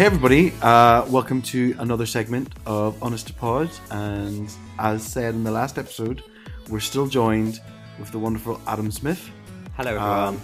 everybody. Uh, welcome to another segment of Honest to Pod. And as said in the last episode, we're still joined with the wonderful Adam Smith. Hello, everyone. Um,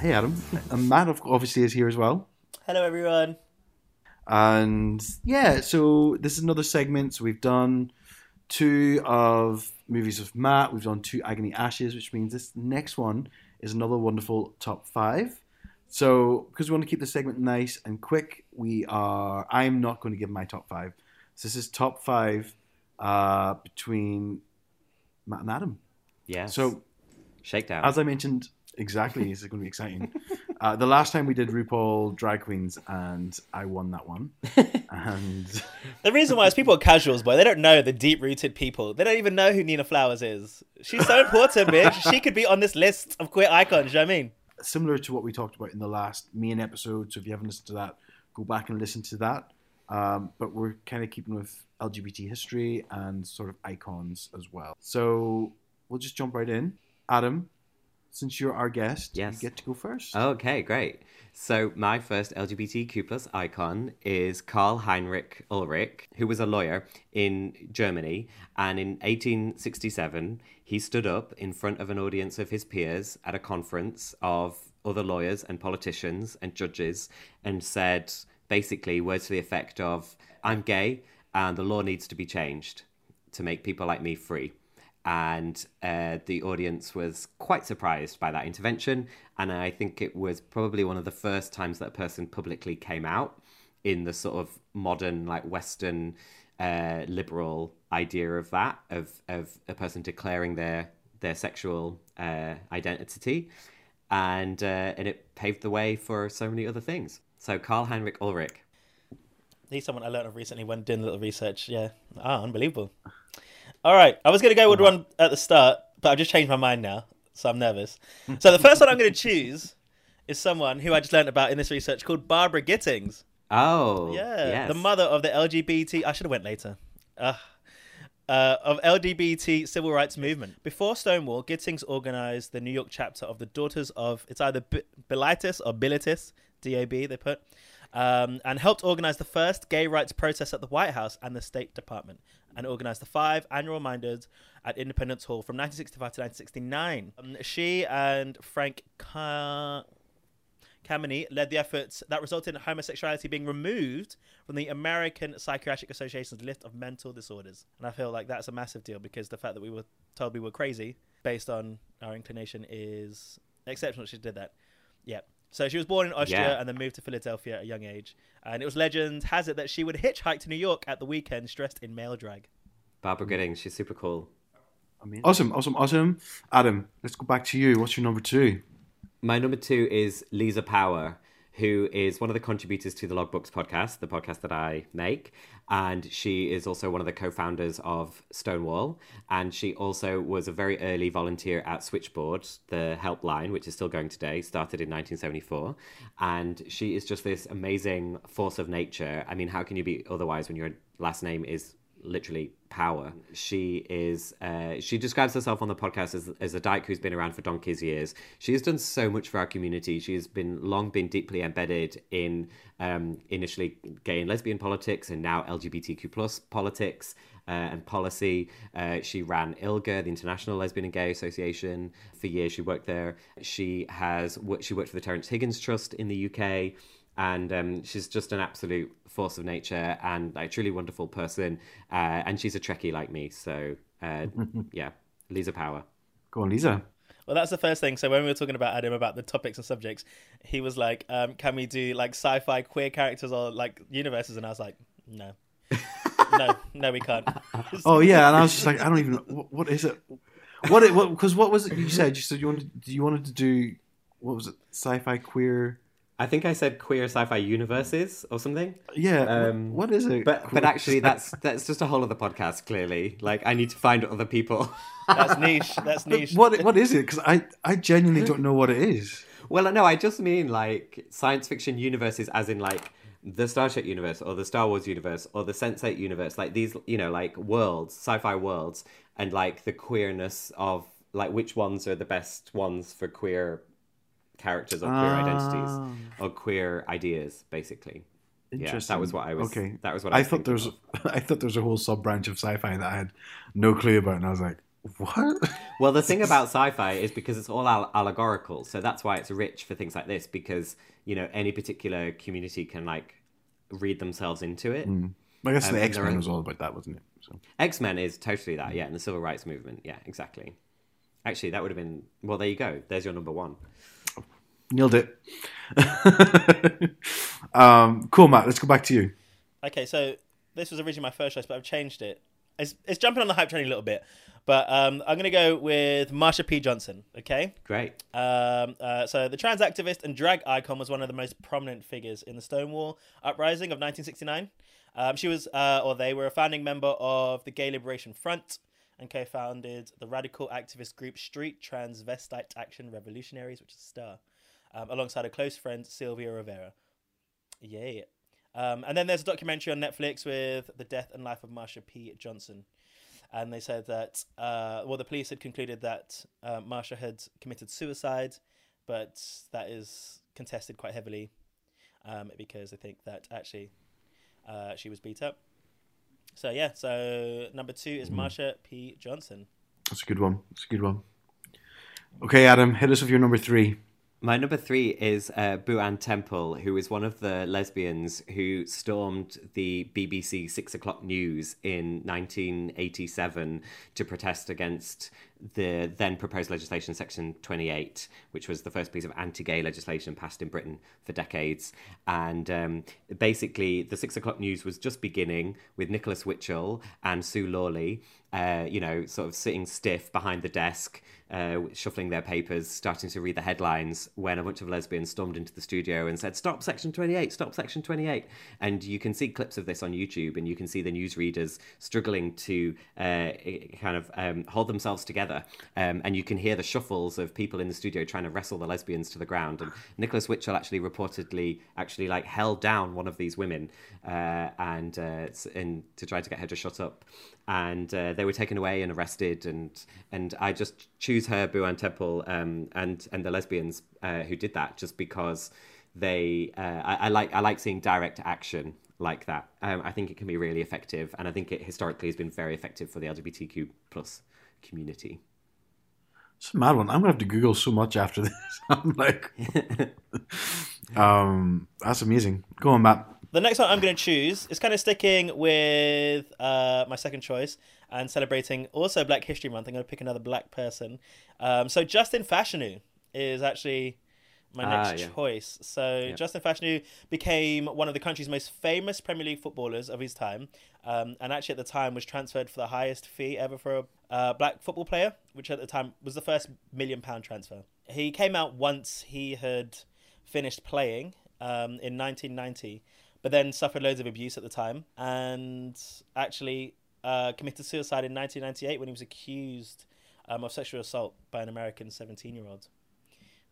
hey, Adam. and Matt, obviously, is here as well. Hello, everyone. And yeah, so this is another segment. So we've done two of movies with Matt. We've done two Agony Ashes, which means this next one is another wonderful top five. So because we want to keep the segment nice and quick, we are. I'm not going to give my top five. So this is top five uh, between Matt and Adam. yes. So shakedown. as I mentioned, exactly, this is going to be exciting. Uh, the last time we did RuPaul Drag Queens, and I won that one. and The reason why is people are casuals, boy. they don't know the deep rooted people. They don't even know who Nina Flowers is. She's so important, bitch. She could be on this list of queer icons. You know what I mean? Similar to what we talked about in the last main episode. So if you haven't listened to that, go back and listen to that. Um, but we're kind of keeping with LGBT history and sort of icons as well. So we'll just jump right in. Adam, since you're our guest, Yes. you get to go first. Okay, great. So my first LGBTQ plus icon is Karl Heinrich Ulrich, who was a lawyer in Germany, and in 1867 he stood up in front of an audience of his peers at a conference of other lawyers and politicians and judges, and said basically words to the effect of, "I'm gay, and the law needs to be changed to make people like me free." And uh, the audience was quite surprised by that intervention. And I think it was probably one of the first times that a person publicly came out in the sort of modern, like Western uh, liberal idea of that of of a person declaring their their sexual uh, identity, and uh, and it paved the way for so many other things. So Karl Heinrich Ulrich. He's someone I learned of recently when doing a little research. Yeah. Ah, unbelievable. All right. I was going to go with one at the start, but I've just changed my mind now. So I'm nervous. So the first one I'm going to choose is someone who I just learned about in this research called Barbara Gittings. Oh, Yeah, yes. the mother of the LGBT. I should have went later. Ugh. Uh, of LGBT civil rights movement. Before Stonewall, Gittings organized the New York chapter of the Daughters of it's either B- Bilitis or Bilitis, DAB they put, um, and helped organize the first gay rights protest at the White House and the State Department, and organized the five annual reminders at Independence Hall from 1965 to 1969. Um, she and Frank Ka- Kameny led the efforts that resulted in homosexuality being removed from the American Psychiatric Association's list of mental disorders. And I feel like that's a massive deal because the fact that we were told we were crazy based on our inclination is exceptional. She did that. Yeah. So she was born in Austria Yeah. and then moved to Philadelphia at a young age. And it was legend has it that she would hitchhike to New York at the weekends dressed in male drag. Barbara Gittings. She's super cool. Awesome, awesome, awesome. Adam, let's go back to you. What's your number two? My number two is Lisa Power, who is one of the contributors to the Logbooks podcast, the podcast that I make. And she is also one of the co founders of Stonewall. And she also was a very early volunteer at Switchboard, the helpline, which is still going today, started in 1974. And she is just this amazing force of nature. I mean, how can you be otherwise when your last name is literally power. She is. Uh, she describes herself on the podcast as as a dyke who's been around for donkey's years. She has done so much for our community. She has been long been deeply embedded in um, initially gay and lesbian politics and now LGBTQ plus politics. Uh, and policy. Uh, she ran ILGA, the International Lesbian and Gay Association. For years, she worked there. She has she worked for the Terence Higgins Trust in the UK and um, she's just an absolute force of nature and a truly wonderful person. Uh, and she's a Trekkie like me, so uh, yeah, Lisa Power. Go on, Lisa. Well, that's the first thing. So when we were talking about Adam about the topics and subjects, he was like, um, "Can we do like sci-fi queer characters or like universes?" And I was like, "No, no, no, we can't." Oh yeah, and I was just like, I don't even. What, what is it? What it? Because what, was it you said? You said you wanted. You wanted to do. What was it? Sci-fi queer. I think I said queer sci-fi universes or something. Yeah. Um, what is it? But but actually, that's that's just a whole other podcast. Clearly, like I need to find other people. That's niche. That's niche. what what is it? Because I I genuinely don't know what it is. Well, no, I just mean like science fiction universes, as in like the Star Trek universe or the Star Wars universe or the Sense8 universe, like these, you know, like worlds, sci-fi worlds, and like the queerness of like which ones are the best ones for queer characters or queer Ah. identities or queer ideas, basically. Yeah, Interesting. that was what I was. Okay. that was what I, I thought there was. of. I thought there was a whole sub branch of sci-fi that I had no clue about, and I was like, "What?" Well, the thing about sci-fi is because it's all al- allegorical, so that's why it's rich for things like this. Because you know any particular community can like read themselves into it. I guess Um, the X Men was all about that, wasn't it? So X Men is totally that, yeah, and the civil rights movement, yeah, exactly. Actually, that would have been well. There you go. There's your number one. Nailed it. um, cool, Matt. Let's go back to you. Okay, so this was originally my first choice, but I've changed it. It's, it's jumping on the hype train a little bit, but um, I'm going to go with Marsha P. Johnson. Okay. Great. Um, uh, so the trans activist and drag icon was one of the most prominent figures in the Stonewall uprising of 1969. Um, she was, uh, or they were a founding member of the Gay Liberation Front and co-founded the radical activist group Street Transvestite Action Revolutionaries, which is STAR, um, alongside a close friend Sylvia Rivera. Yeah. Um, and then there's a documentary on Netflix with the death and life of Marsha P. Johnson. And they said that, uh, well, the police had concluded that uh, Marsha had committed suicide, but that is contested quite heavily um, because they think that actually uh, she was beat up. So, yeah, so number two is Marsha P. Johnson. That's a good one. That's a good one. Okay, Adam, hit us with your number three. My number three is uh, Booan Temple, who is one of the lesbians who stormed the BBC Six O'Clock News in 1987 to protest against the then proposed legislation, Section 28, which was the first piece of anti gay legislation passed in Britain for decades. And um, basically, the Six O'Clock News was just beginning with Nicholas Witchell and Sue Lawley, uh, you know, sort of sitting stiff behind the desk, uh, shuffling their papers, starting to read the headlines when a bunch of lesbians stormed into the studio and said, Stop Section 28, stop Section 28. And you can see clips of this on YouTube, and you can see the newsreaders struggling to uh, kind of um, hold themselves together. Um, and you can hear the shuffles of people in the studio trying to wrestle the lesbians to the ground. And Nicholas Witchell actually reportedly actually like held down one of these women uh, and uh, to try to get her to shut up. And uh, they were taken away and arrested. And and I just choose her, Booan Temple, um, and and the lesbians uh, who did that just because they uh, I, I like I like seeing direct action like that. Um, I think it can be really effective, and I think it historically has been very effective for the LGBTQ plus community. It's a mad one. I'm gonna have to Google so much after this. I'm like, um, that's amazing. Go on, Matt. The next one I'm going to choose is kind of sticking with uh, my second choice and celebrating also Black History Month. I'm going to pick another black person. Um, so Justin Fashanu is actually my Ah, next yeah. choice. So Justin Fashanu became one of the country's most famous Premier League footballers of his time, um, and actually at the time was transferred for the highest fee ever for a uh, black football player, which at the time was the first million pound transfer. He came out once he had finished playing um, in 1990, but then suffered loads of abuse at the time and actually uh, committed suicide in 1998 when he was accused um, of sexual assault by an American 17 year old.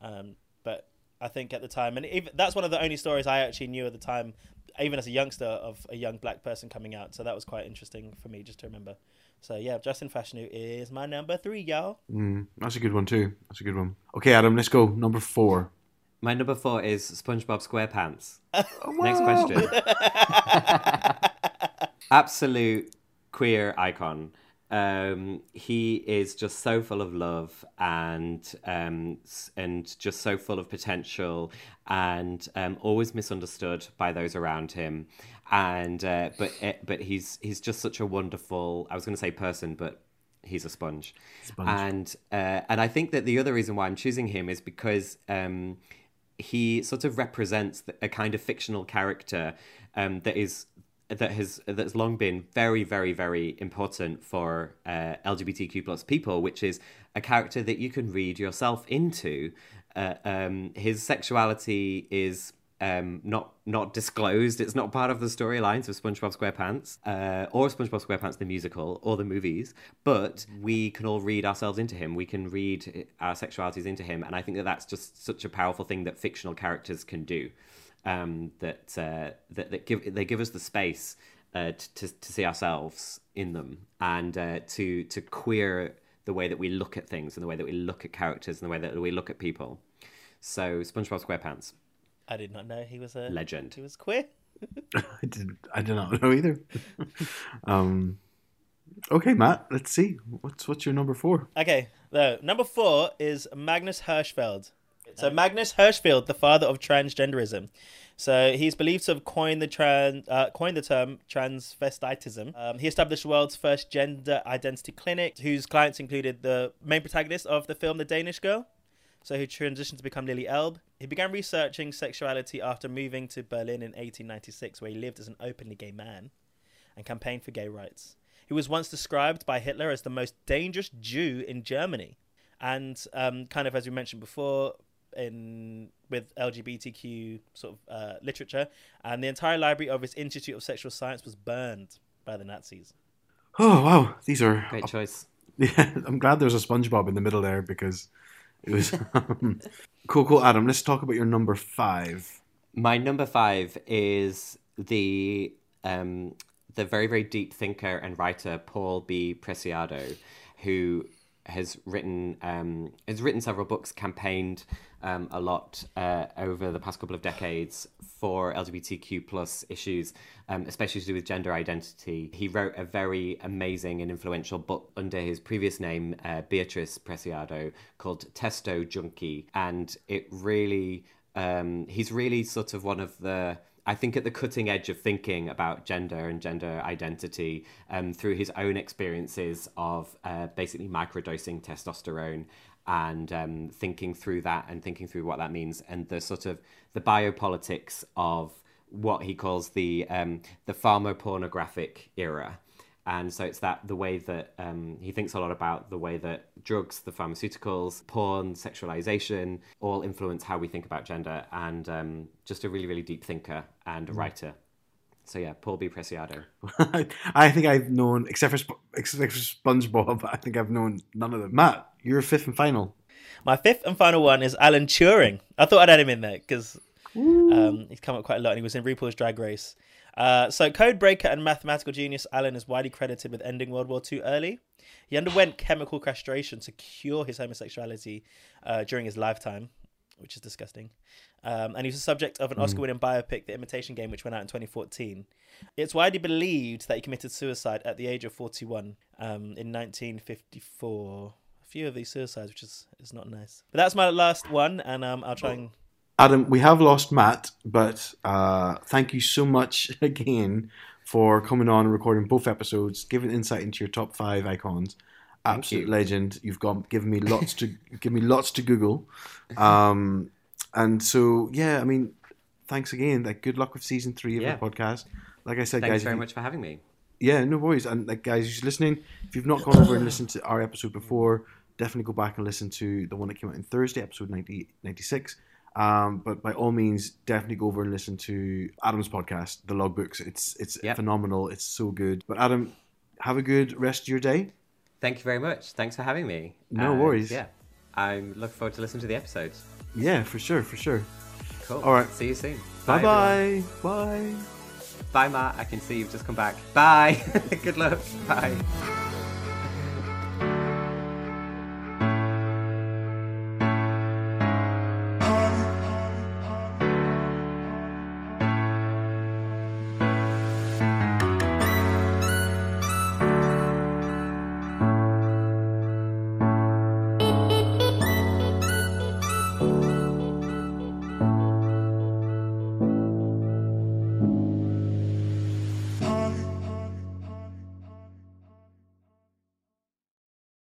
Um, but I think at the time, and even, that's one of the only stories I actually knew at the time, even as a youngster, of a young black person coming out. So that was quite interesting for me just to remember. So yeah, Justin Fashanu is my number three, y'all. Mm, that's a good one too. That's a good one. Okay, Adam, let's go. Number four. My number four is SpongeBob SquarePants. Next question. Absolute queer icon. Um, he is just so full of love and um, and just so full of potential and um, always misunderstood by those around him. And uh, but it, but he's he's just such a wonderful. I was going to say person, but he's a sponge. sponge. And uh, and I think that the other reason why I'm choosing him is because um, he sort of represents a kind of fictional character um, that is that has that's long been very very very important for uh, LGBTQ plus people, which is a character that you can read yourself into. Uh, um, his sexuality is um, not not disclosed. It's not part of the storylines of SpongeBob SquarePants uh, or SpongeBob SquarePants the musical or the movies. But we can all read ourselves into him. We can read our sexualities into him, and I think that that's just such a powerful thing that fictional characters can do. Um, that uh, that that give they give us the space uh, to to see ourselves in them and uh, to to queer the way that we look at things and the way that we look at characters and the way that we look at people. So SpongeBob SquarePants. I did not know he was a Legend. He was queer. I did. I did not know either. um, okay, Matt. Let's see. What's what's your number four? Okay, so number four is Magnus Hirschfeld. So Magnus Hirschfeld, the father of transgenderism. So he's believed to have coined the trans, uh, coined the term transvestitism. Um, he established the world's first gender identity clinic, whose clients included the main protagonist of the film, The Danish Girl. So he transitioned to become Lili Elbe. He began researching sexuality after moving to Berlin in 1896, where he lived as an openly gay man and campaigned for gay rights. He was once described by Hitler as the most dangerous Jew in Germany. And um, kind of as we mentioned before, in with LGBTQ sort of uh, literature, and the entire library of his Institute of Sexual Science was burned by the Nazis. Oh wow, these are Great choice. Yeah, I'm glad there's a SpongeBob in the middle there because it was um, cool. Cool, Adam. Let's talk about your number five. My number five is the um, the very very deep thinker and writer Paul B. Preciado, who has written um, has written several books, campaigned um, a lot uh, over the past couple of decades for LGBTQ plus issues, um, especially to do with gender identity. He wrote a very amazing and influential book under his previous name, uh, Beatrice Preciado, called Testo Junkie, and it really um, he's really sort of one of the I think at the cutting edge of thinking about gender and gender identity um, through his own experiences of uh, basically microdosing testosterone and um, thinking through that and thinking through what that means and the sort of the biopolitics of what he calls the um, the pharmapornographic era and so it's that the way that um, he thinks a lot about the way that drugs, the pharmaceuticals, porn, sexualization all influence how we think about gender, and um, just a really, really deep thinker and a Mm. writer. So yeah, Paul B. Preciado. I think I've known, except for, except for SpongeBob, I think I've known none of them. Matt, you're fifth and final. My fifth and final one is Alan Turing. I thought I'd add him in there because um, he's come up quite a lot and he was in RuPaul's Drag Race. Uh, so, code breaker and mathematical genius Alan is widely credited with ending World War II early. He underwent chemical castration to cure his homosexuality uh, during his lifetime, which is disgusting. Um, and he was the subject of an Oscar winning biopic, The Imitation Game, which went out in 2014. It's widely believed that he committed suicide at the age of 41 um, in 1954. A few of these suicides, which is, is not nice. But that's my last one, and um, I'll try and. Adam, we have lost Matt, but uh, thank you so much again for coming on and recording both episodes, giving insight into your top five icons. Absolute you. legend. You've got given me lots to give me lots to Google, um, and so yeah, I mean, thanks again. Like, good luck with season three of Yeah. the podcast. Like I said, Thanks guys, if very you- much for having me. yeah, no worries. And like guys, who's listening, if you've not gone over and listened to our episode before, definitely go back and listen to the one that came out on Thursday, episode 90, 96. Um, but by all means, definitely go over and listen to Adam's podcast, The Logbooks. It's it's Yep. phenomenal. It's so good. But Adam, have a good rest of your day. Thank you very much. Thanks for having me. No And, worries. Yeah, I'm looking forward to listening to the episodes. Yeah, for sure, for sure. Cool. All right. See you soon. Bye bye. Bye. Bye, Matt. I can see you've just come back. Bye. Good luck. Bye.